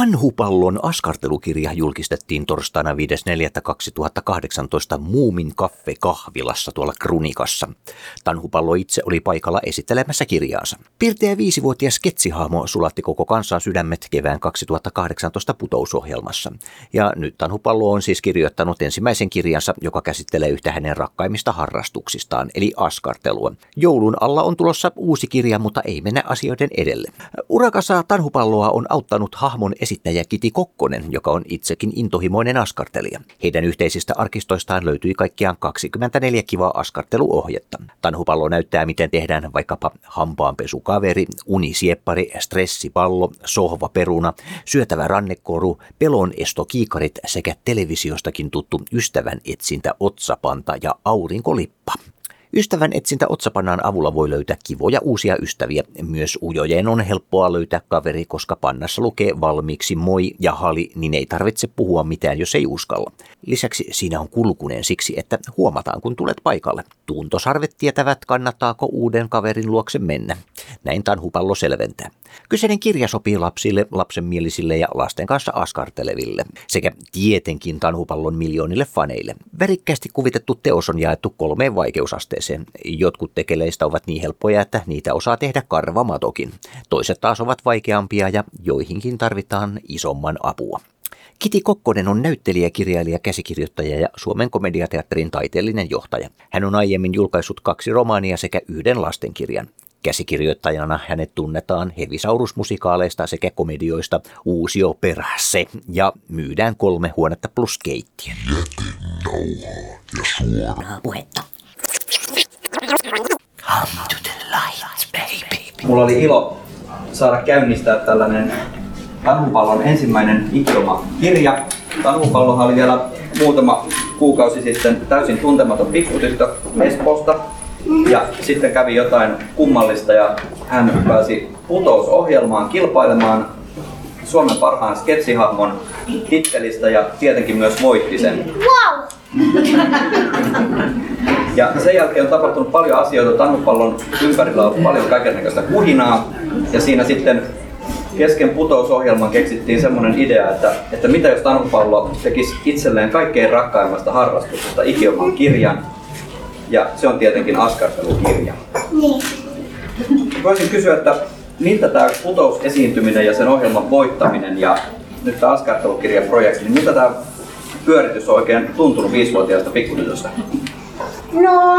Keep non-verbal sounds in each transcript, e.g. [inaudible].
Tanhupallon askartelukirja julkistettiin torstaina 5.4.2018 Muumin kaffe kahvilassa tuolla Krunikassa. Tanhupallo itse oli paikalla esittelemässä kirjaansa. Pirteä viisivuotias sketsihahmo sulatti koko kansan sydämet kevään 2018 putousohjelmassa. Ja nyt Tanhupallo on siis kirjoittanut ensimmäisen kirjansa, joka käsittelee yhtä hänen rakkaimmista harrastuksistaan, eli askartelua. Joulun alla on tulossa uusi kirja, mutta ei mennä asioiden edelle. Urakassa Tanhupalloa on auttanut hahmon esittäjä Kiti Kokkonen, joka on itsekin intohimoinen askartelija. Heidän yhteisistä arkistoistaan löytyi kaikkiaan 24 kivaa askarteluohjetta. Tanhupallo näyttää, miten tehdään vaikkapa hampaanpesukaveri, unisieppari, stressipallo, sohvaperuna, syötävä rannekoru, pelon estokiikarit sekä televisiostakin tuttu ystävän etsintä otsapanta ja aurinkolippa. Ystävän etsintä otsapannan avulla voi löytää kivoja uusia ystäviä. Myös ujojen on helppoa löytää kaveri, koska pannassa lukee valmiiksi moi ja hali, niin ei tarvitse puhua mitään, jos ei uskalla. Lisäksi siinä on kulkunen siksi, että huomataan, kun tulet paikalle. Tuntosarvet tietävät, kannattaako uuden kaverin luokse mennä. Näin tanhupallo selventää. Kyseinen kirja sopii lapsille, lapsenmielisille ja lasten kanssa askarteleville, sekä tietenkin tanhupallon miljoonille faneille. Värikkäästi kuvitettu teos on jaettu kolmeen vaikeusasteeseen. Jotkut tekeleistä ovat niin helppoja, että niitä osaa tehdä karvamatokin. Toiset taas ovat vaikeampia ja joihinkin tarvitaan isomman apua. Kiti Kokkonen on näyttelijä, kirjailija, käsikirjoittaja ja Suomen komediateatterin taiteellinen johtaja. Hän on aiemmin julkaissut kaksi romaania sekä yhden lastenkirjan. Käsikirjoittajana hänet tunnetaan hevisaurusmusikaaleista sekä komedioista Uusio perässe ja myydään kolme huonetta plus keittiön. Jätenauhaa ja suoraa puhetta. Come to the light, baby. Mulla oli ilo saada käynnistää tällainen Tanhupallon ensimmäinen Ikioma-kirja. Tanhupallohan oli vielä muutama kuukausi sitten täysin tuntematon pikkutyttö Espoosta. Ja sitten kävi jotain kummallista ja hän pääsi putousohjelmaan kilpailemaan Suomen parhaan sketsihahmon tittelistä ja tietenkin myös voitti sen. Wow! [laughs] Ja sen jälkeen on tapahtunut paljon asioita. Tannupallon ympärillä on paljon kaikenlaista kuhinaa. Ja siinä sitten kesken putousohjelman keksittiin semmoinen idea, että, että mitä jos Tannupallo tekisi itselleen kaikkein rakkaimmasta harrastuksesta ikioman kirjan. Ja se on tietenkin askartelukirja. Niin. Voisin kysyä, että miltä tämä putousesiintyminen ja sen ohjelman voittaminen ja nyt tämä askartelukirjaprojekti, niin miltä tämä pyöritys on oikein tuntunut viisivuotiaasta pikkutytöstä? No,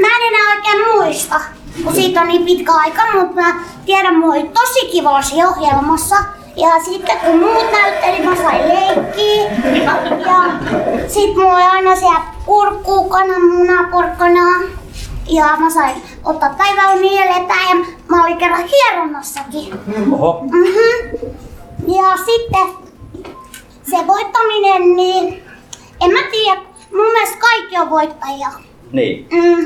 mä en enää oikein muista, kun siitä on niin pitkä aika, mutta mä tiedän, mulla oli tosi kiva siinä ohjelmassa. Ja sitten kun muut näytteli, mä sain leikkiä. Ja sit mulla oli aina siellä kurkkuu, kananmuna, porkkanaa. Ja mä sain ottaa päiväunia lepää ja mä olin kerran hieronnassakin. Oho, Mhm. Ja sitten se voittaminen, niin en mä tiedä, mun mielestä kaikki on voittajia. niin. Mm,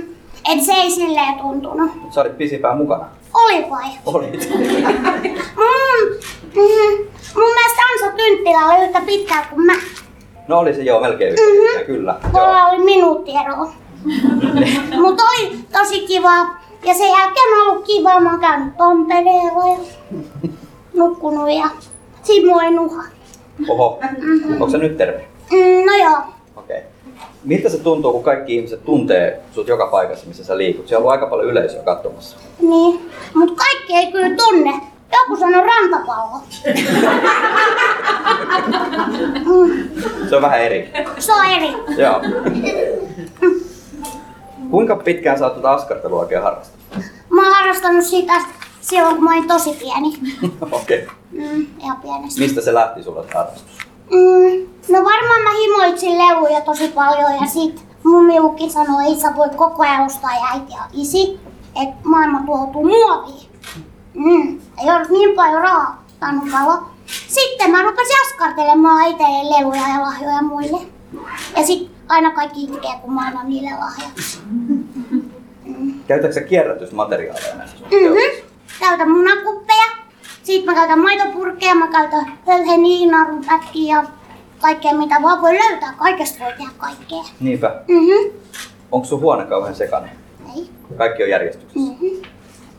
et se ei silleen tuntunut. Sä olit pisipää mukana. Oli vai? Olit. [laughs] Mm, mm, mun mielestä Anso Tynttilä oli yhtä pitkä kuin mä. No oli se joo melkein yhtä Mhm. pitkä, kyllä. Mulla Joo. oli minuuttieroa. [laughs] Mutta oli tosi kiva. Ja sen jälkeen on ollut kiva. Mä oon käynyt Tampereella ja nukkunut ja mulla oli nuha. Oho, onko se nyt terve? Mm, no joo. Okei. Miltä se tuntuu, kun kaikki ihmiset tuntee sut joka paikassa, missä sä liikut? Siellä on aika paljon yleisöä katsomassa. Niin. Mut kaikki ei kyllä tunne. Joku sanoi rantapallo. Se on vähän eri. Se on eri. Joo. Kuinka pitkään sä oot tätä askartelua oikein harrastanut? Mä oon harrastanut sitä silloin, kun mä olin tosi pieni. [laughs] Okei. Mm, ihan pienestä. Mistä se lähti sulle se harrastus? Mm, no varmaan mä himoitsin leluja tosi paljon ja sit mun miukki sanoi, että sä voit koko ajan ostaa ja äiti ja isi, että maailma tuotuu muoviin. Mm, ei ollut niin paljon rahaa tannukalla. Sitten mä rupesin askartelemaan itselleen leluja ja lahjoja muille. Ja sit aina kaikki itkee, kun mä annan niille lahjaksi. Käytätkö sä kierrätysmateriaaleja näissä sun Mhm. teoksissa? Käytän munakuppeja, sitten mä käytän maitopurkkeja, mä käytän höyheniä, narunpätkiä ja kaikkea mitä vaan voi löytää. Kaikesta voi tehdä kaikkea. Niinpä. Mhm. Onko sun huone kauhean sekainen? Ei. Kaikki on järjestyksessä. Mhm.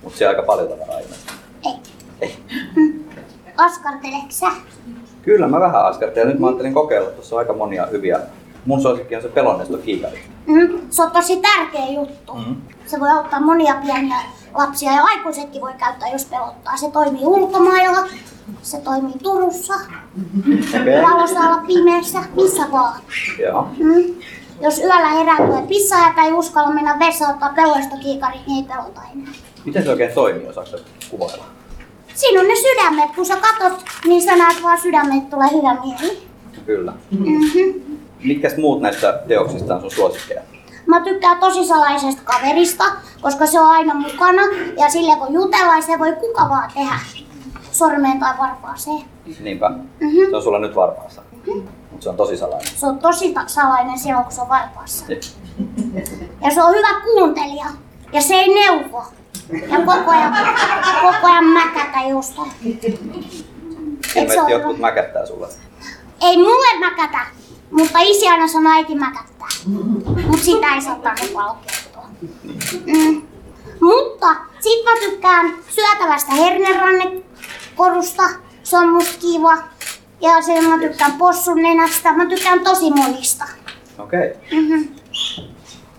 Mutta siellä aika paljon tavaraa ilmeisesti. Ei. Ei. Askarteleksä? Kyllä mä vähän askartelen. Nyt mä ajattelin kokeilla. Tuossa on aika monia hyviä. Mun suosikki on se pelonnesto kiikari. Mm, se on tosi tärkeä juttu. Mhm. Se voi auttaa monia pieniä lapsia ja aikuisetkin voi käyttää, jos pelottaa. Se toimii ulkomailla, se toimii Turussa, valossa pimeässä, missä vaan. Joo. Mm. Jos yöllä herää tulee pissaa tai ei uskalla mennä vessaan ottaa peloistokiikarit, niin ei pelota enää. Miten se oikein toimii, osaatko sä kuvailla? Siinä on ne sydämet, kun sä katot, niin sä näet vaan sydämet, tulee hyvä mieli. Kyllä. Mm-hmm. Mitkäs muut näistä teoksista on sun suosikkeja? Mä tykkään tosi salaisesta kaverista, koska se on aina mukana ja sille voi jutella ja se voi kuka vaan tehdä sormeen tai varpaaseen. Niinpä. Mhm. Se on sulla nyt varpaassa. Mutta se on tosi salainen. Se on tosi salainen silloin, kun se on varpaassa. Ja se on hyvä kuuntelija. Ja se ei neuvo. Ja koko ajan, koko ajan mäkätä jostain. Ilmeisesti hyvä. jotkut mäkättää sulle. Ei mulle mäkätä, mutta isi aina sanoo äiti mäkättää. Mut sitä ei saa kertoa. Mm. Mutta sit mä tykkään syötävästä hernerannekorusta. Se on musta kiva. Ja sen mä tykkään possun nenästä. Mä tykkään tosi monista. Okei. Mhm.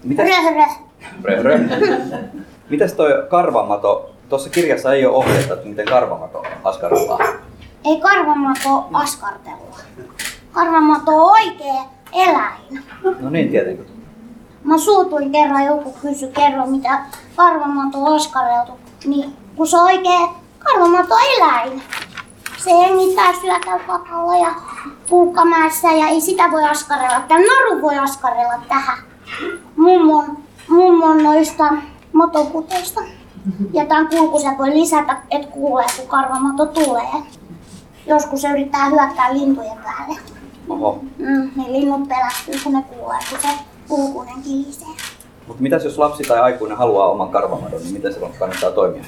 Mitäs, Röhrö. rö, rö. Mitäs toi karvamato? Tuossa kirjassa ei ole ohjeita, että miten karvamato askarrellaan. Ei karvamato askartelua. Karvamato on oikea eläin. No niin, tietenkin. Mä suutuin kerran, joku kysyi kerran, mitä karvamato on askareltu. Niin, kun se on oikee karvamato eläin. Se hengittää syökällä pakalla ja puukkamäessä ja ei sitä voi askarella. Tämä naru voi askarella tähän. Mummon, mummon noista motoputeista. Ja tämän kulkusen voi lisätä, että kuulee, kun karvamato tulee. Joskus se yrittää hyökkää lintujen päälle. Oho. Mm, niin linnut pelästyy, kun ne kuulee, kun se kulkunen kilisee. Mutta mitäs jos lapsi tai aikuinen haluaa oman karvamadon, niin miten silloin kannattaa toimia?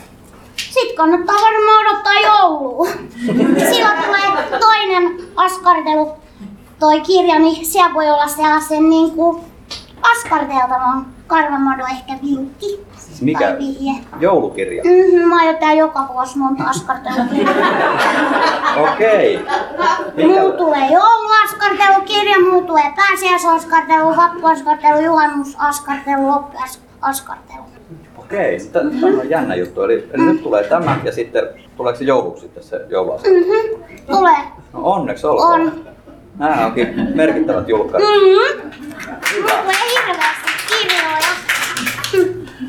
Sitten kannattaa varmaan odottaa joulua. [laughs] Silloin tulee toinen askartelu, toi kirja, niin siellä voi olla sellaisen niin kuin askarteltavan karvamadon ehkä vinkki. Mikä? Vihje. Joulukirja. Mm-hmm, mä aion tää joka vuosi monta askartelukirjaa. [laughs] Okei. Minkä... Muu tulee jouluaskartelukirja, muu tulee pääsiäisaskartelu, vappuaskartelu, juhannusaskartelu, loppuaskartelu. Okei, tämä on jännä juttu. Eli, eli nyt tulee tämä ja sitten tuleeko se jouluksi sitten se jouluasia? Mm-hmm. Tulee. No onneksi olkoon. On. Nämä onkin merkittävät julkkarit. Mm-hmm. Tulee hirveästi kirjoja.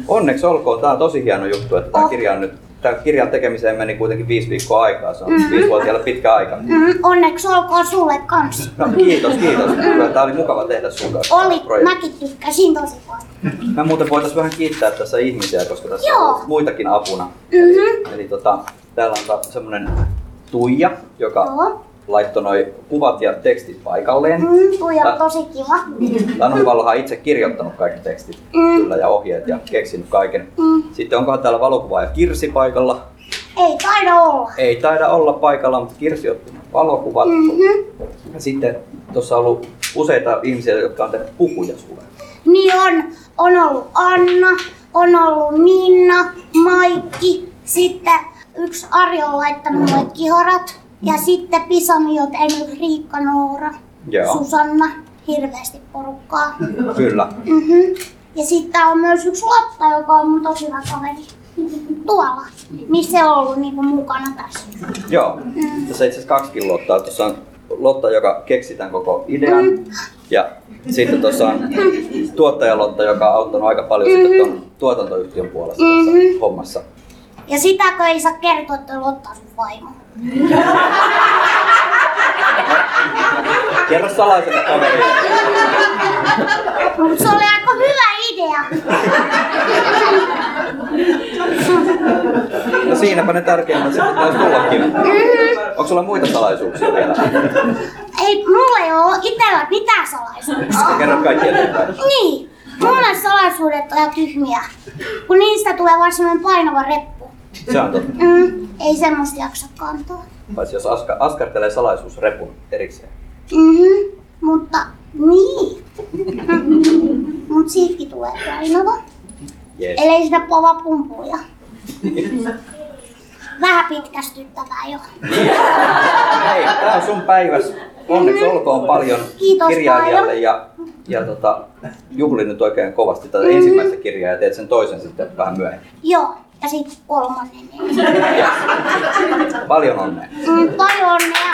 Onneksi olkoon. Tämä on tosi hieno juttu, että tämä Oh. kirja on nyt Tämän kirjan tekemiseen meni kuitenkin viisi viikkoa aikaa. Se on mm-hmm. viisivuotiaalle pitkä aika. Mm, onneksi olkoon sulle kanssa. No kiitos, kiitos. Kyllä Tämä oli mukava tehdä sun kanssa. Oli, projekti. mäkin tykkäsin tosi paljon. Me muuten voitaisiin vähän kiittää tässä ihmisiä, koska tässä Joo. on muitakin apuna. Mhm. Eli tota, täällä on semmonen Tuija, joka Joo. Laittoi noi kuvat ja tekstit paikalleen. Mm, Tuija on tosi kiva. Tannu Vallohan itse kirjoittanut kaikki tekstit Mm. kyllä ja ohjeet ja keksinyt kaiken. Mm. Sitten onkohan täällä valokuvaaja Kirsi paikalla? Ei taida olla. Ei taida olla paikalla, mutta Kirsi otti valokuvat. Mhm. Ja sitten tuossa on ollut useita ihmisiä, jotka on tehnyt pukuja sulle. Niin on, on ollut Anna, on ollut Minna, Maikki, sitten yksi Ari on laittanut mulle kihorat. Ja sitten Pisami on tehnyt Riikka Noora, Joo. Susanna, hirveästi porukkaa. [laughs] Kyllä. Mhm. Ja sitten on myös yksi Lotta, joka on mun tosi hyvä kaveri. [laughs] Tuolla, missä se on ollut niinku mukana tässä. Joo. Tässä itse asiassa kaksikin Lottaa. Tuossa on Lotta, joka keksi tämän koko idean. Ja sitten tuossa on tuottaja Lotta, joka on auttanut aika paljon sitten tuon tuotantoyhtiön puolesta tässä hommassa. Ja sitäkö ei saa kertoa, että Lotta sun vaimo. Kerro salaiselle kaverille. Se oli aika hyvä idea. No siinäpä ne tärkeimmät sitten taisi tullakin. Onko sulla muita salaisuuksia vielä? Ei, mulla ei ole itsellä mitään salaisuuksia. Kerro kaikki eteenpäin. Niin, mulle salaisuudet on tyhmiä. Kun niistä tulee vaan semmoinen painava reppu. Se on totta. Mm, ei semmoista jaksa kantaa. Paitsi jos aska, askartelee salaisuusrepun erikseen. Mhm, mutta niin. Mut siitäkin tulee painava. Jees. Ellei sitä pova pumpuja. vähän pitkästyttävää jo. Hei, tää on sun päiväs. Onneksi olkoon paljon Kiitos kirjailijalle paljon. ja, ja tota, juhlin nyt oikein kovasti tätä ensimmäistä kirjaa ja teet sen toisen sitten vähän myöhemmin. Joo, ja sitten kolmannen. [laughs] Paljon onnea. Mm, paljon onnea.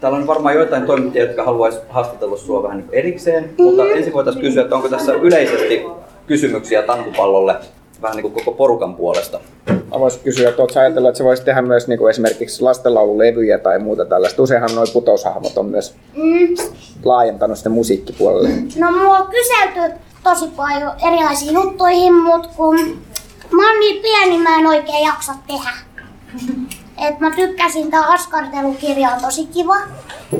Täällä on varmaan joitain toimittajia, jotka haluaisi haastatella sua vähän niin erikseen, mutta ensin voitaisiin kysyä, että onko tässä yleisesti kysymyksiä tankupallolle vähän niin kuin koko porukan puolesta. Mä voisin kysyä, että ootko ajatellut, että se voisi tehdä myös niin kuin esimerkiksi lastenlaululevyjä tai muuta tällaista. Useinhan nuo putoushahmot on myös Mm. laajentanut sitä musiikkipuolelle. No mua on kyselty tosi paljon erilaisiin juttuihin, mutta kun mä oon niin pieni, mä en oikein jaksa tehdä. Et mä tykkäsin, tää askartelukirja on tosi kiva,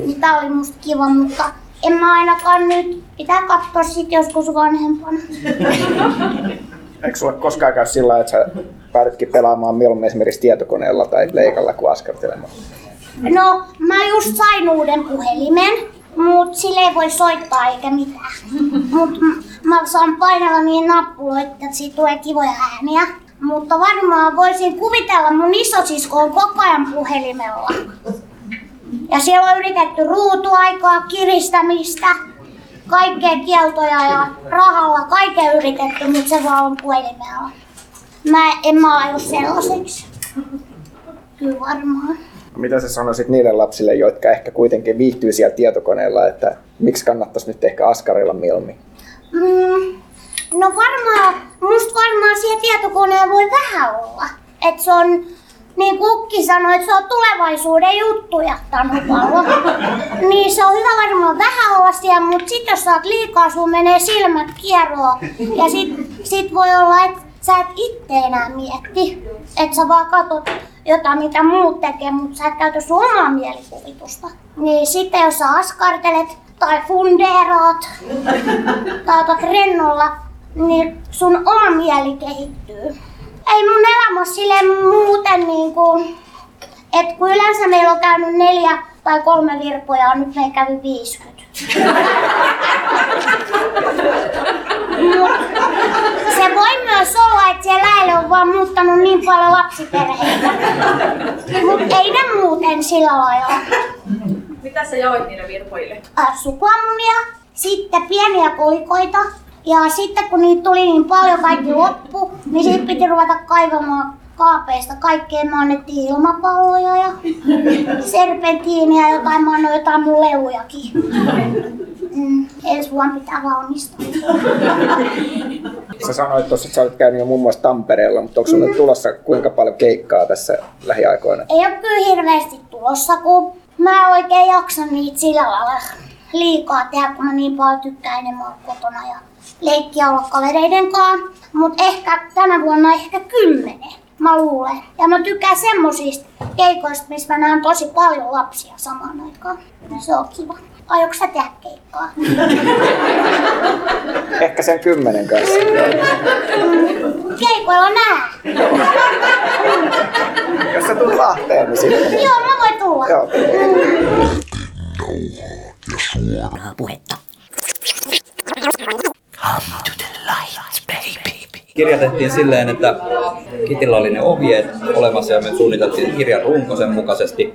niin tää oli musta kiva, mutta en mä ainakaan nyt, pitää katsoa sit joskus vanhempana. Eikö sulle koskaan käy sillä että sä päädytkin pelaamaan mieluummin esimerkiksi tietokoneella tai leikalla kuin askartelemaan? No, mä just sain uuden puhelimen, mut sille ei voi soittaa eikä mitään. Mut mä saan painella niin nappuloita, että siitä tulee kivoja ääniä. Mutta varmaan voisin kuvitella, mun isosisko on koko ajan puhelimella. Ja siellä on yritetty ruutuaikaa, kiristämistä, kaikkea kieltoja ja rahalla, kaikkea yritetty, mutta se vaan on puhelimella. Mä en mä aio sellaiseksi. Kyllä varmaan. Mitä sä sanoisit niille lapsille, jotka ehkä kuitenkin viihtyy siellä tietokoneella, että miksi kannattaisi nyt ehkä askarilla mieluummin? Mm, no varmaan, musta varmaan siihen tietokoneen voi vähän olla. Että se on, niin kuin Ukki sanoi, että se on tulevaisuuden juttuja, tanhupallo. [laughs] niin se on hyvä varmaan vähän olla siellä, mutta sit jos saat liikaa, sun menee silmät kieroon. Ja sit, sit voi olla, että sä et itse enää mietti. Että sä vaan katot jotain, mitä muut tekee, mutta sä et käytä sun omaa mielikuvitusta. Niin sitten jos sä askartelet tai fundeeraat [laughs] tai otat rennolla, niin sun oma mieli kehittyy. Ei mun elämä ole silleen muuten niin kuin, että kun yleensä meillä on käynyt neljä tai kolme virpoja, nyt meillä kävi 50. Se voi myös olla, että siellä lähellä on vaan muuttanut niin paljon lapsiperheitä. Mutta ei ne muuten sillä lailla. Mitä sä jaoit niille virpoille? Äh, suklamunia, sitten pieniä kolikoita. Ja sitten kun niitä tuli niin paljon, kaikki loppu, niin sitten piti ruveta kaivamaan kaapeista kaikkea. Mä annettiin ilmapalloja ja serpentiiniä ja jotain, mä annoin jotain mun leujakin. Mm, ensi vuonna pitää valmistua. Sä sanoit tuossa, että sä olet käynyt jo muun muassa Tampereella, mutta onko sulle tulossa kuinka paljon keikkaa tässä lähiaikoina? Ei ole kyllä hirveästi tulossa, kun mä en oikein jaksa niitä sillä lailla liikaa tehdä, kun mä niin paljon tykkään enemmän olla kotona ja leikkiä olla kavereiden kanssa. Mut ehkä tänä vuonna ehkä kymmenen, mä luulen. Ja mä tykkään semmosista keikoista, missä mä näen tosi paljon lapsia samaan aikaan. Se on kiva. Aiotko sä tehdä keikkaa? Ehkä sen kymmenen kanssa. Keikoilla nää. Jos sä tulet Lahteen, niin sitten. Joo, mä voin tulla. Joo. Puhetta. Come to the lights, baby. Kirja tehtiin silleen, että Kitillä oli ne ohjeet olemassa ja me suunniteltiin kirjan runko sen mukaisesti.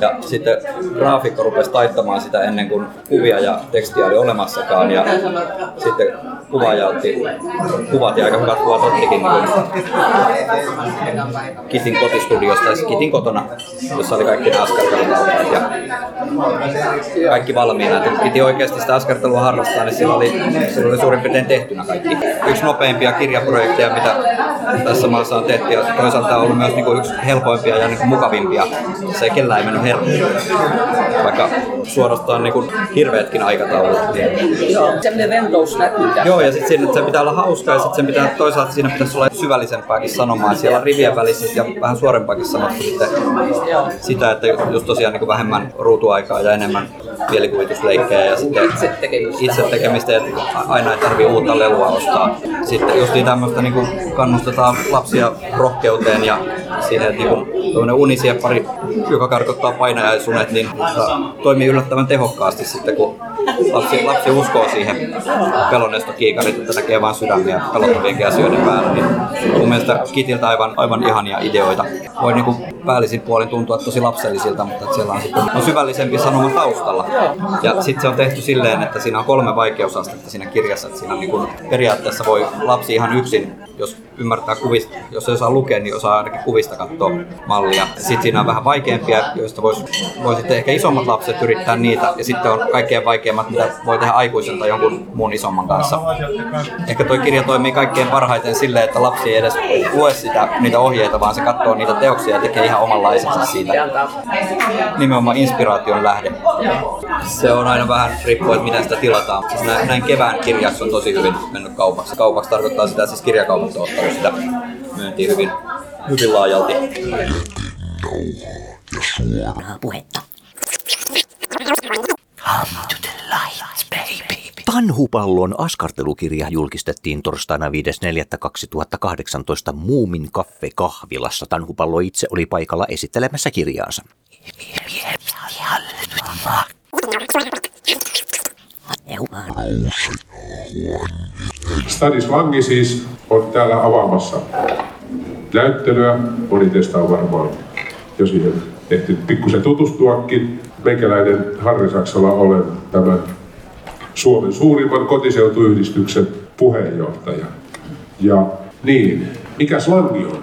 Ja sitten graafikko rupesi taittamaan sitä ennen kuin kuvia ja tekstiä oli olemassakaan. Ja sitten kuvaaja otti kuvat ja aika hyvät kuvat ottikin niin Kitin kotistudiosta ja Kitin kotona, jossa oli kaikki nämä askartelutautat ja kaikki valmiina. Et piti oikeasti sitä askartelua harrastaa, niin sillä oli, sillä oli suurin piirtein tehtynä kaikki. Yksi nopeimpia kirjaprojekteja, mitä tässä maassa on tehty ja toisaalta on ollut myös niin kuin yksi helpoimpia ja niin kuin mukavimpia. Se ei kellään ei mennyt helppoa. Vaikka suorastaan niin kuin hirveätkin aikataulut. Niin Joo, semmoinen rentous näkyy. Joo, ja sitten siinä, se pitää olla hauskaa ja sitten sen pitää toisaalta siinä pitäisi olla syvällisempääkin sanomaa. Siellä on rivien välissä ja vähän suorempaakin sanottu sitten sitä, että just tosiaan niin kuin vähemmän ruutuaikaa ja enemmän mielikuvitusleikkejä ja sitten Itse tekemistä. itse tekemistä, että aina ei tarvitse uutta lelua ostaa. Sitten just tämmöistä niin kannustetaan lapsia rohkeuteen ja siihen, että niin unisieppari, joka karkottaa painajaisunet, niin tota, toimii yllättävän tehokkaasti sitten, kun lapsi, lapsi uskoo siihen pelonnestokiikarit, että näkee vain sydämiä pelottavienkin asioiden päällä. Niin mun mielestä Kitiltä aivan, aivan ihania ideoita. Voi niin kuin päällisin puolin tuntua tosi lapsellisilta, mutta että siellä on, sitten, on syvällisempi sanoma taustalla. Ja sitten se on tehty silleen, että siinä on kolme vaikeusastetta siinä kirjassa. Että siinä on niin kuin, periaatteessa voi lapsi ihan yksin, jos ymmärtää kuvista, jos ei osaa lukea, niin osaa ainakin kuvista katsoa mallia. Sitten siinä on vähän vaikeampia, joista voisi vois sitten ehkä isommat lapset yrittää niitä. Ja sitten on kaikkein vaikeimmat, mitä voi tehdä aikuisen tai jonkun muun isomman kanssa. Ehkä tuo kirja toimii kaikkein parhaiten silleen, että lapsi ei edes lue sitä, niitä ohjeita, vaan se katsoo niitä teoksia ja tekee ihan omanlaisensa siitä. Nimenomaan inspiraation lähde. Se on aina vähän riippuu, että miten sitä tilataan. Siis näin, kevään kirjassa on tosi hyvin mennyt kaupaksi. Kaupaksi tarkoittaa sitä, siis kirjakaupat on ottanut sitä myyntiin hyvin, hyvin laajalti. Puhetta. Tanhupallon askartelukirja julkistettiin torstaina 5.4.2018 Muumin kaffe kahvilassa. Tanhupallo itse oli paikalla esittelemässä kirjaansa. Stadislangi siis on täällä avaamassa näyttelyä. Moni teistä on varmaan jo siihen ehtinyt pikkusen tutustuakin. Meikäläinen Harri Saksala olen tämän Suomen suurimman kotiseutuyhdistyksen puheenjohtaja. Ja niin, mikä slangi on?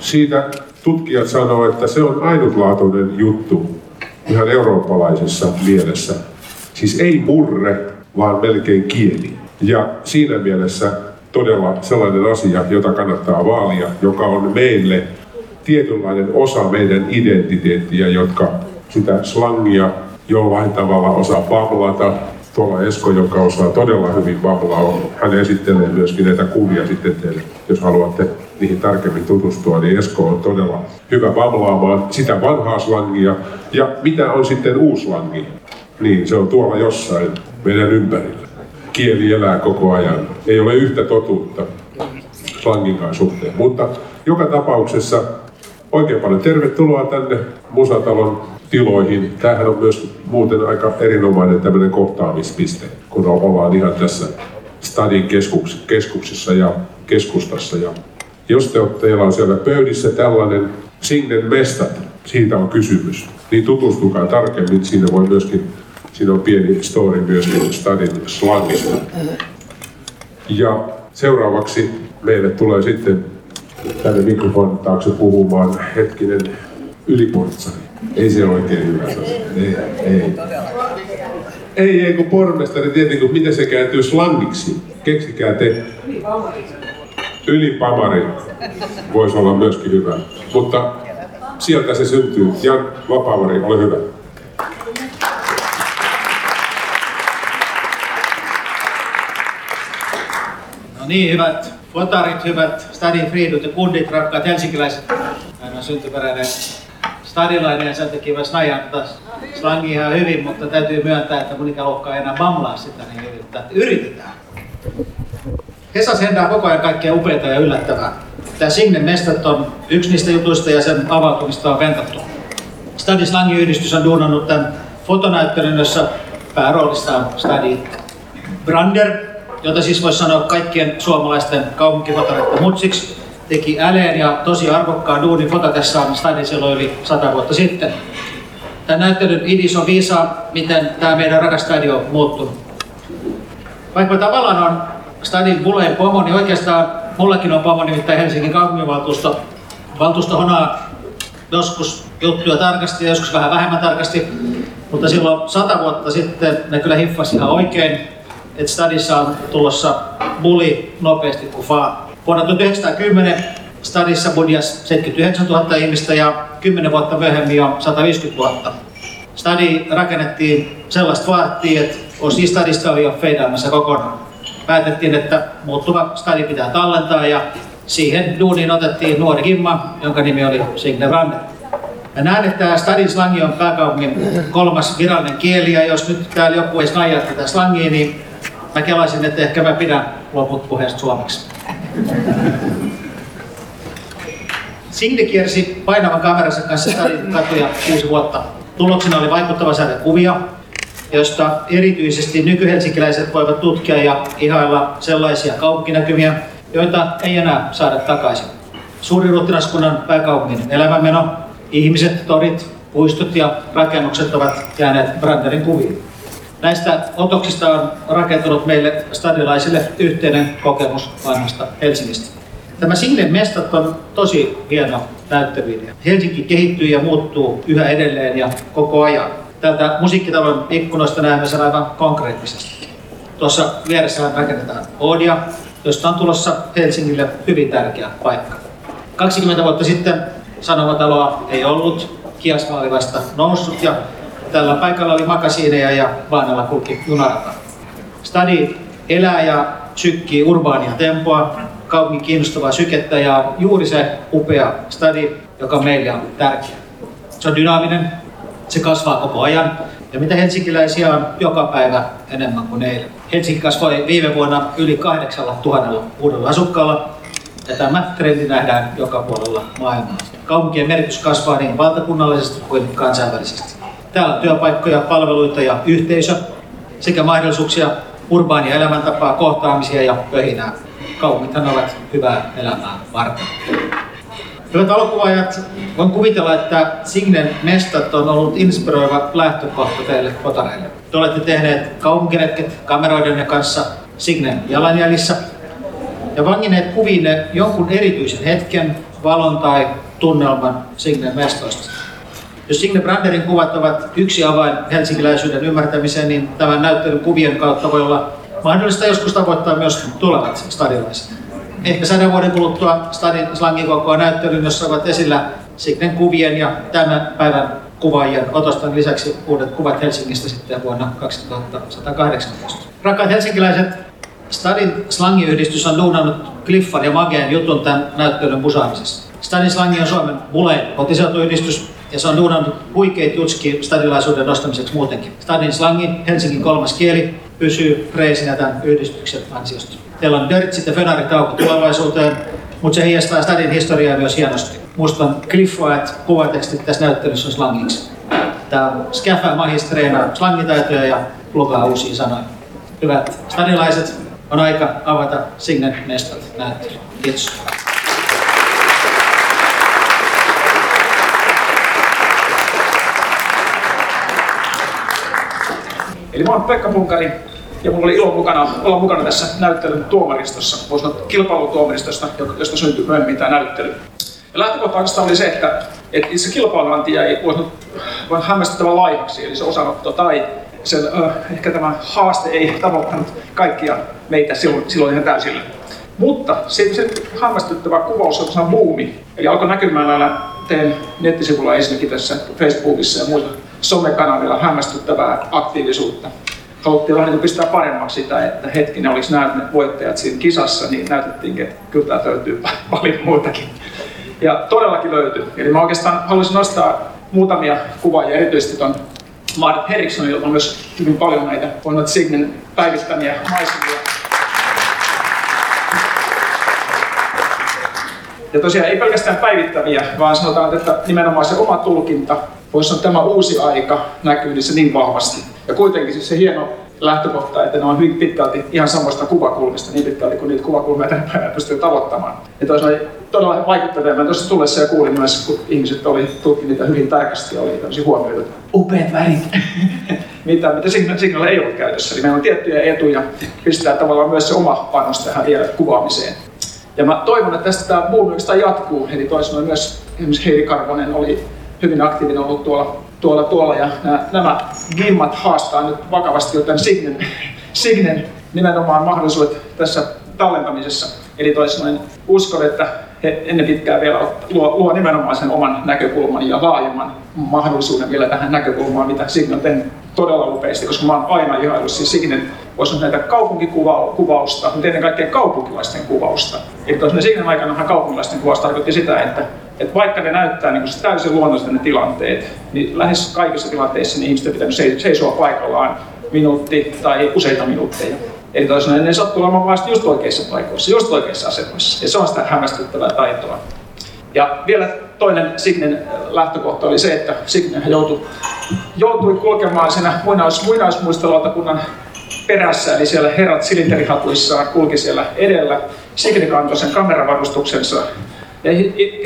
Siitä tutkijat sanoo, että se on ainutlaatuinen juttu ihan eurooppalaisessa mielessä. Siis ei murre, vaan melkein kieli. Ja siinä mielessä todella sellainen asia, jota kannattaa vaalia, joka on meille tietynlainen osa meidän identiteettiä, jotka sitä slangia jollain tavalla osaa pamlata. Tuolla Esko, joka osaa todella hyvin pamlaa, hän esittelee myöskin näitä kuvia sitten teille, jos haluatte niihin tarkemmin tutustua, niin Esko on todella hyvä pamlaamaan sitä vanhaa slangia. Ja mitä on sitten uusi slangi? Niin, se on tuolla jossain meidän ympärillä. Kieli elää koko ajan. Ei ole yhtä totuutta slanginkaan suhteen. Mutta joka tapauksessa oikein paljon tervetuloa tänne Musatalon tiloihin. Tämähän on myös muuten aika erinomainen tämmöinen kohtaamispiste, kun ollaan ihan tässä stadin keskuks, keskuksessa ja keskustassa. Ja jos te olette, teillä on siellä pöydissä tällainen Signen mestat, siitä on kysymys, niin tutustukaa tarkemmin. Siinä voi myöskin, siinä on pieni story myöskin stadin slangista. Ja seuraavaksi meille tulee sitten tänne mikrofonin taakse puhumaan hetkinen yliportsari. Ei se oikein hyvä se Ei, ei. Ei, ei kun pormestari tietenkin, miten se kääntyy slangiksi. Keksikää te. Ylipamari voisi olla myöskin hyvä. Mutta sieltä se syntyy. Jan Vapaavari, ole hyvä. No niin, hyvät fotarit, hyvät stadin friidut ja kundit, rakkaat helsinkiläiset. Hän on syntyperäinen stadilainen ja sen takia mä snajan tätä ihan hyvin, mutta täytyy myöntää, että mun ikäluokka ei enää bamlaa sitä, niin yritetään. yritetään. Hesa sentää koko ajan kaikkea upeita ja yllättävää. Tämä Signe Mestat on yksi niistä jutuista ja sen avautumista on ventattu. Stadi Slangi-yhdistys on duunannut tämän fotonäyttelyn, jossa pääroolissa on Stadi Brander, jota siis voisi sanoa kaikkien suomalaisten kaupunkifotoreiden mutsiksi, teki äleen ja tosi arvokkaan duunin fotatessaan Stadin silloin yli sata vuotta sitten. Tämän näyttelyn idis on viisaa, miten tämä meidän rakas stadi on muuttunut. Vaikka tavallaan on Stadin Buleen pomo, niin oikeastaan mullakin on pomo, nimittäin Helsingin kaupunginvaltuusto. Valtuusto honaa joskus juttuja tarkasti ja joskus vähän vähemmän tarkasti, mutta silloin sata vuotta sitten ne kyllä hiffasi ihan oikein, että Stadissa on tulossa buli nopeasti kuin vaan. Vuonna 1910 Stadissa budjas 79 000 ihmistä ja 10 vuotta myöhemmin jo 150 000. Stadi rakennettiin sellaista vaattia, että osi Stadista oli jo feidaamassa kokonaan. Päätettiin, että muuttuva stadi pitää tallentaa ja siihen duuniin otettiin nuori Kimma, jonka nimi oli Signe Branner. Mä näen, että tämä Stadin slangi on pääkaupungin kolmas virallinen kieli ja jos nyt täällä joku ei snajaa tätä slangia, niin mä kelaisin, että ehkä mä pidän loput puheesta suomeksi. Signe kiersi painavan kameransa kanssa katuja kuusi vuotta. Tuloksena oli vaikuttava säde kuvia, josta erityisesti nykyhelsinkiläiset voivat tutkia ja ihailla sellaisia kaupunkinäkymiä, joita ei enää saada takaisin. Suuriruhtinaskunnan pääkaupungin elämänmeno, ihmiset, torit, puistot ja rakennukset ovat jääneet Branderin kuviin. Näistä otoksista on rakentunut meille stadilaisille yhteinen kokemus vanhasta Helsingistä. Tämä Siglen mestat on tosi hieno näyttövideo. Helsinki kehittyy ja muuttuu yhä edelleen ja koko ajan. Täältä musiikkitalon ikkunoista näemme sen aivan konkreettisesti. Tuossa vieressä rakennetaan Odia, josta on tulossa Helsingille hyvin tärkeä paikka. 20 vuotta sitten Sanomataloa ei ollut, Kiasma oli vasta noussut ja tällä paikalla oli makasiineja ja Vaanalla kulki junarata. Stadi elää ja sykkii urbaania tempoa, kaupungin kiinnostavaa sykettä ja juuri se upea stadi, joka meille on tärkeä. Se on dynaaminen, se kasvaa koko ajan ja mitä helsinkiläisiä on joka päivä enemmän kuin eilen. Helsinki kasvoi viime vuonna yli 8000 uudella asukkaalla ja tämä trendi nähdään joka puolella maailmaa. Kaupunkien merkitys kasvaa niin valtakunnallisesti kuin kansainvälisesti. Täällä työpaikkoja, palveluita ja yhteisö sekä mahdollisuuksia urbaania elämäntapaa, kohtaamisia ja pöhinää. Kaupungithan ovat hyvää elämää varten. Hyvät valokuvaajat, voin kuvitella, että Signen mestat on ollut inspiroiva lähtökohta teille fotareille. Te olette tehneet kaupunkiretket kameroidenne kanssa Signen jalanjäljissä ja vangineet kuviinne jonkun erityisen hetken, valon tai tunnelman Signen mestoista. Jos Signe Branderin kuvat ovat yksi avain helsinkiläisyyden ymmärtämiseen, niin tämän näyttelyn kuvien kautta voi olla mahdollista joskus tavoittaa myös tulevat stadilaiset. Ehkä sadan vuoden kuluttua stadin slangin kokoa näyttelyn, jossa ovat esillä Signen kuvien ja tämän päivän kuvaajien otosten lisäksi uudet kuvat Helsingistä sitten vuonna 2118. Rakkaat helsinkiläiset, Stadin slangiyhdistys on duunannut Clifford ja Mageen jutun tämän näyttelyn musaamisessa. Stadin slangi on Suomen bulein kotiseutuyhdistys ja se on duunannut huikeita jutski stadilaisuuden nostamiseksi muutenkin. Stadin slangi, Helsingin kolmas kieli, pysyy reisinä tämän yhdistyksen ansiosta. Teillä on dörtsit ja fenaritauko tulevaisuuteen, mutta se heijastaa Stadin historiaa myös hienosti. Musta on Clifford kuvatekstit tässä näyttelyssä on slangiksi. Tämä on Scaffa magistreena slangitaitoja ja lukaa uusia sanoja. Hyvät stadilaiset, on aika avata Signet mestat näyttely. Kiitos. Eli mä oon Pekka Punkari ja mulla oli ilo mukana, olla mukana tässä näyttelyn tuomaristossa, voisi sanoa kilpailutuomaristosta, josta syntyi myöhemmin tämä näyttely. Ja lähtökohta oli se, että, että itse kilpailuanti jäi sanoa, hämmästyttävän laihaksi, eli se osanotto tai sen, äh, ehkä tämä haaste ei tavoittanut kaikkia meitä silloin, silloin ihan täysillä. Mutta siitä se hämmästyttävä kuvaus on buumi. Eli alkoi näkymään näillä teen nettisivulla ensinnäkin tässä Facebookissa ja muilla somekanavilla hämmästyttävää aktiivisuutta. Haluttiin vähän niin pistää paremmaksi sitä, että hetkinen olisi nämä voittajat siinä kisassa, niin näytettiin, että kyllä tämä löytyy [laughs] paljon muutakin. Ja todellakin löytyy. Eli mä oikeastaan haluaisin nostaa muutamia kuvaajia, erityisesti tuon Marit Henriksson, jolla on myös hyvin paljon näitä on Signen päivittämiä maisemia. Ja tosiaan ei pelkästään päivittäviä, vaan sanotaan, että nimenomaan se oma tulkinta, voisi sanoa tämä uusi aika näkyy niissä niin vahvasti. Ja kuitenkin siis se hieno lähtökohta, että ne on hyvin pitkälti ihan samasta kuvakulmista, niin pitkälti kuin niitä kuvakulmia tänä päivänä pystyy tavoittamaan. Ja toisaalta todella vaikuttavia. Mä tuossa tullessa ja kuulin myös, kun ihmiset oli tutkineet niitä hyvin tarkasti oli tämmöisiä huomioita. Upeat värit! [laughs] mitä, mitä Signal ei ollut käytössä. Eli meillä on tiettyjä etuja pistää tavallaan myös se oma panos tähän vielä kuvaamiseen. Ja mä toivon, että tästä tämä boom jatkuu. Eli toisaalta myös esimerkiksi Heidi Karvonen oli hyvin aktiivinen ollut tuolla, tuolla, tuolla ja nämä, nämä gimmat haastaa nyt vakavasti joten Signen, Signen nimenomaan mahdollisuudet tässä tallentamisessa. Eli toisin uskon, että he ennen pitkään vielä luo, luo nimenomaan sen oman näkökulman ja laajemman mahdollisuuden vielä tähän näkökulmaan, mitä Signe on tehnyt todella upeasti, koska mä oon aina ihaillut siis Signen, voisi näitä kaupunkikuvausta, mutta ennen kaikkea kaupunkilaisten kuvausta. Eli tosiaan Signen aikana kaupunkilaisten kuvaus tarkoitti sitä, että, että vaikka ne näyttää niin täysin luonnollisesti ne tilanteet, niin lähes kaikissa tilanteissa niin ihmiset pitänyt seisoa paikallaan minuutti tai useita minuutteja. Eli toisin ne sattuu olemaan vasta just oikeissa paikoissa, just oikeissa asemassa. Ja se on sitä hämmästyttävää taitoa. Ja vielä toinen Signen lähtökohta oli se, että Signe joutui, joutui kulkemaan siinä muinais, muinaismuistolautakunnan perässä, eli siellä herrat silinterihatuissaan kulki siellä edellä. Signe kantoi sen kameravarustuksensa ja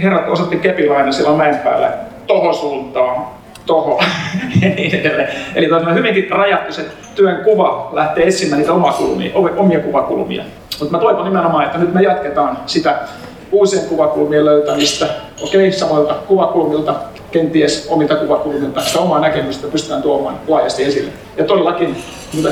herrat osoitti aina siellä mäen päällä toho suuntaan, toho [laughs] ja niin edelleen. Eli tosiaan hyvinkin rajattu se työn kuva lähtee etsimään niitä omakulmia, omia kuvakulmia. Mutta mä toivon nimenomaan, että nyt me jatketaan sitä uusien kuvakulmien löytämistä, okei, samoilta kuvakulmilta, kenties omilta kuvakulmilta, sitä omaa näkemystä pystytään tuomaan laajasti esille. Ja todellakin, mitä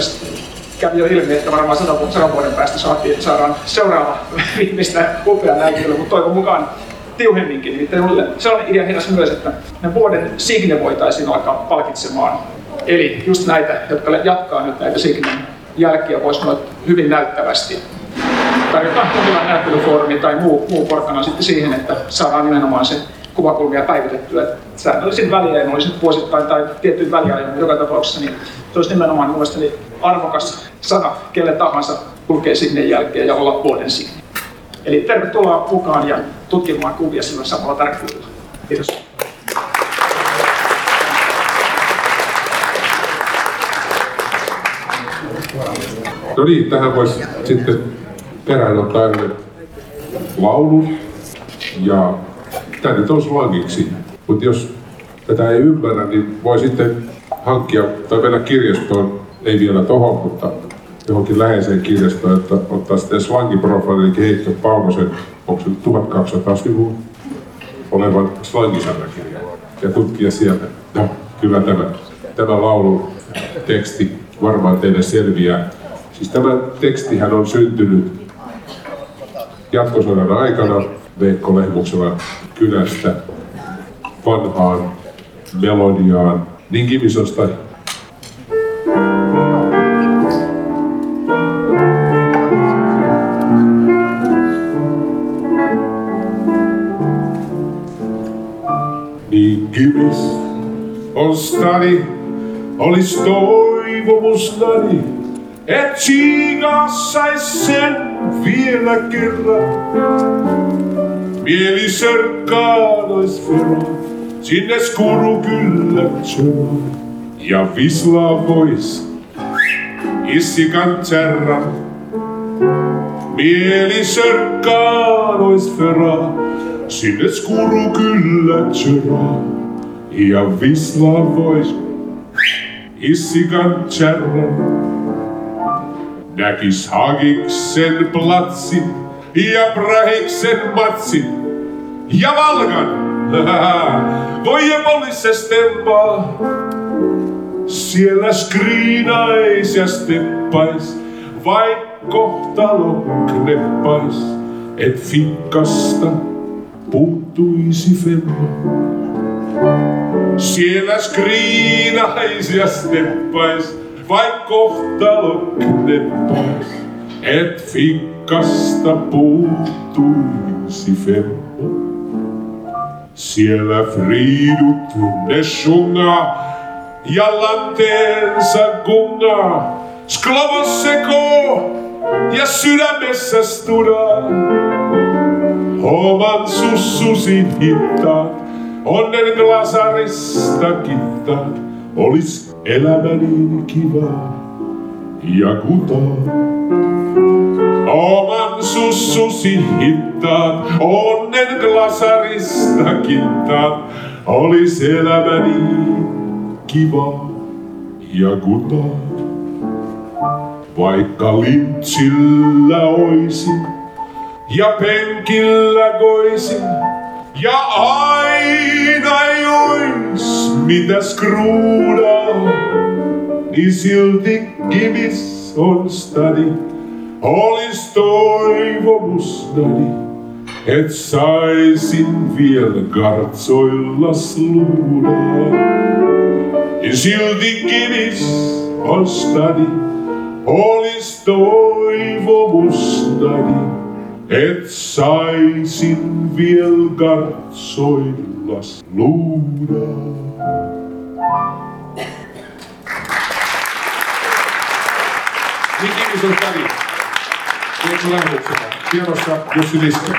kävi jo ilmi, että varmaan sadan, sadan vuoden päästä saatiin, saadaan seuraava [laughs] viimeistä upea näyttely, mutta toivon mukaan tiuhemminkin. Nimittäin sellainen idea heräsi myös, että me vuoden signe voitaisiin alkaa palkitsemaan. Eli just näitä, jotka jatkaa nyt näitä signen jälkiä, voisi sanoa hyvin näyttävästi. Tarjotaan jonkinlainen näyttelyfoorumi tai muu, muu porkkana sitten siihen, että saadaan nimenomaan se kuvakulmia päivitettyä. Säännöllisin väliajan, olisi vuosittain tai tiettyyn väliajan joka tapauksessa, niin se olisi nimenomaan mielestäni arvokas sana kelle tahansa kulkee sinne jälkeen ja olla vuoden sinne. Eli tervetuloa mukaan ja tutkimaan kuvia sillä samalla tarkkuudella. Kiitos. No niin, tähän voisi sitten perään ottaa laulun ja tämä nyt on slangiksi. Mutta jos tätä ei ymmärrä, niin voi sitten hankkia tai mennä kirjastoon, ei vielä tohon, mutta johonkin läheiseen kirjastoon, että ottaa sitten slangiprofiilin, eli Heikki Paunosen, onko se 1200 sivua olevan slangisanakirjan ja tutkia sieltä. No, kyllä tämä, tämä laulun teksti varmaan teille selviää. Siis tämä tekstihän on syntynyt jatkosodan aikana Veikko Lehmuksella kylästä vanhaan melodiaan. Niin Kimisosta Kimis on stadi, olis toivomustani, et siikas sais sen vielä kerran. Mieli sörkkaan ois vero, sinne skuru kyllä tjö. Ja visla vois issikan tjärra. Mieli sörkkaan ois vero, sinne skuru kyllä tjö. Ja visla vois issikan tjärra. Näkis Hagiksen platsi ja Brahiksen matsi ja Valkan. [laughs] Voi emolisse stempaa. Siellä skriinais ja steppais, vaik kohtalo kneppais, et fikkasta puuttuisi femma. Siellä skriinais ja steppais, vaik kohtalo kneppais, et fikkasta puuttuisi femma. Siellä fridut ne sjunga ja lanteensa gunga. Sklavos seko ja sydämessä studa. Oman sussusin hittaat, onnen glasarista kittaat. Olis elämäni kiva ja kutaa. Oman sussusi hittaat, onnen glasarista kittaat. Olis elämäni kiva ja kutaa. Vaikka lintsillä oisin ja penkillä koisin ja aina ei ois mitä skruudaa, niin silti kivis on stadi. Olis toivomustani, et saisin vielä gartsoilla sluudaa. Niin silti kivis on stadi, olis toivomustani, et saisin viel gartsoilla sluudaa. Niin Kimison Tari, Kiekko Lähdöksellä, pianossa Jussi Liske.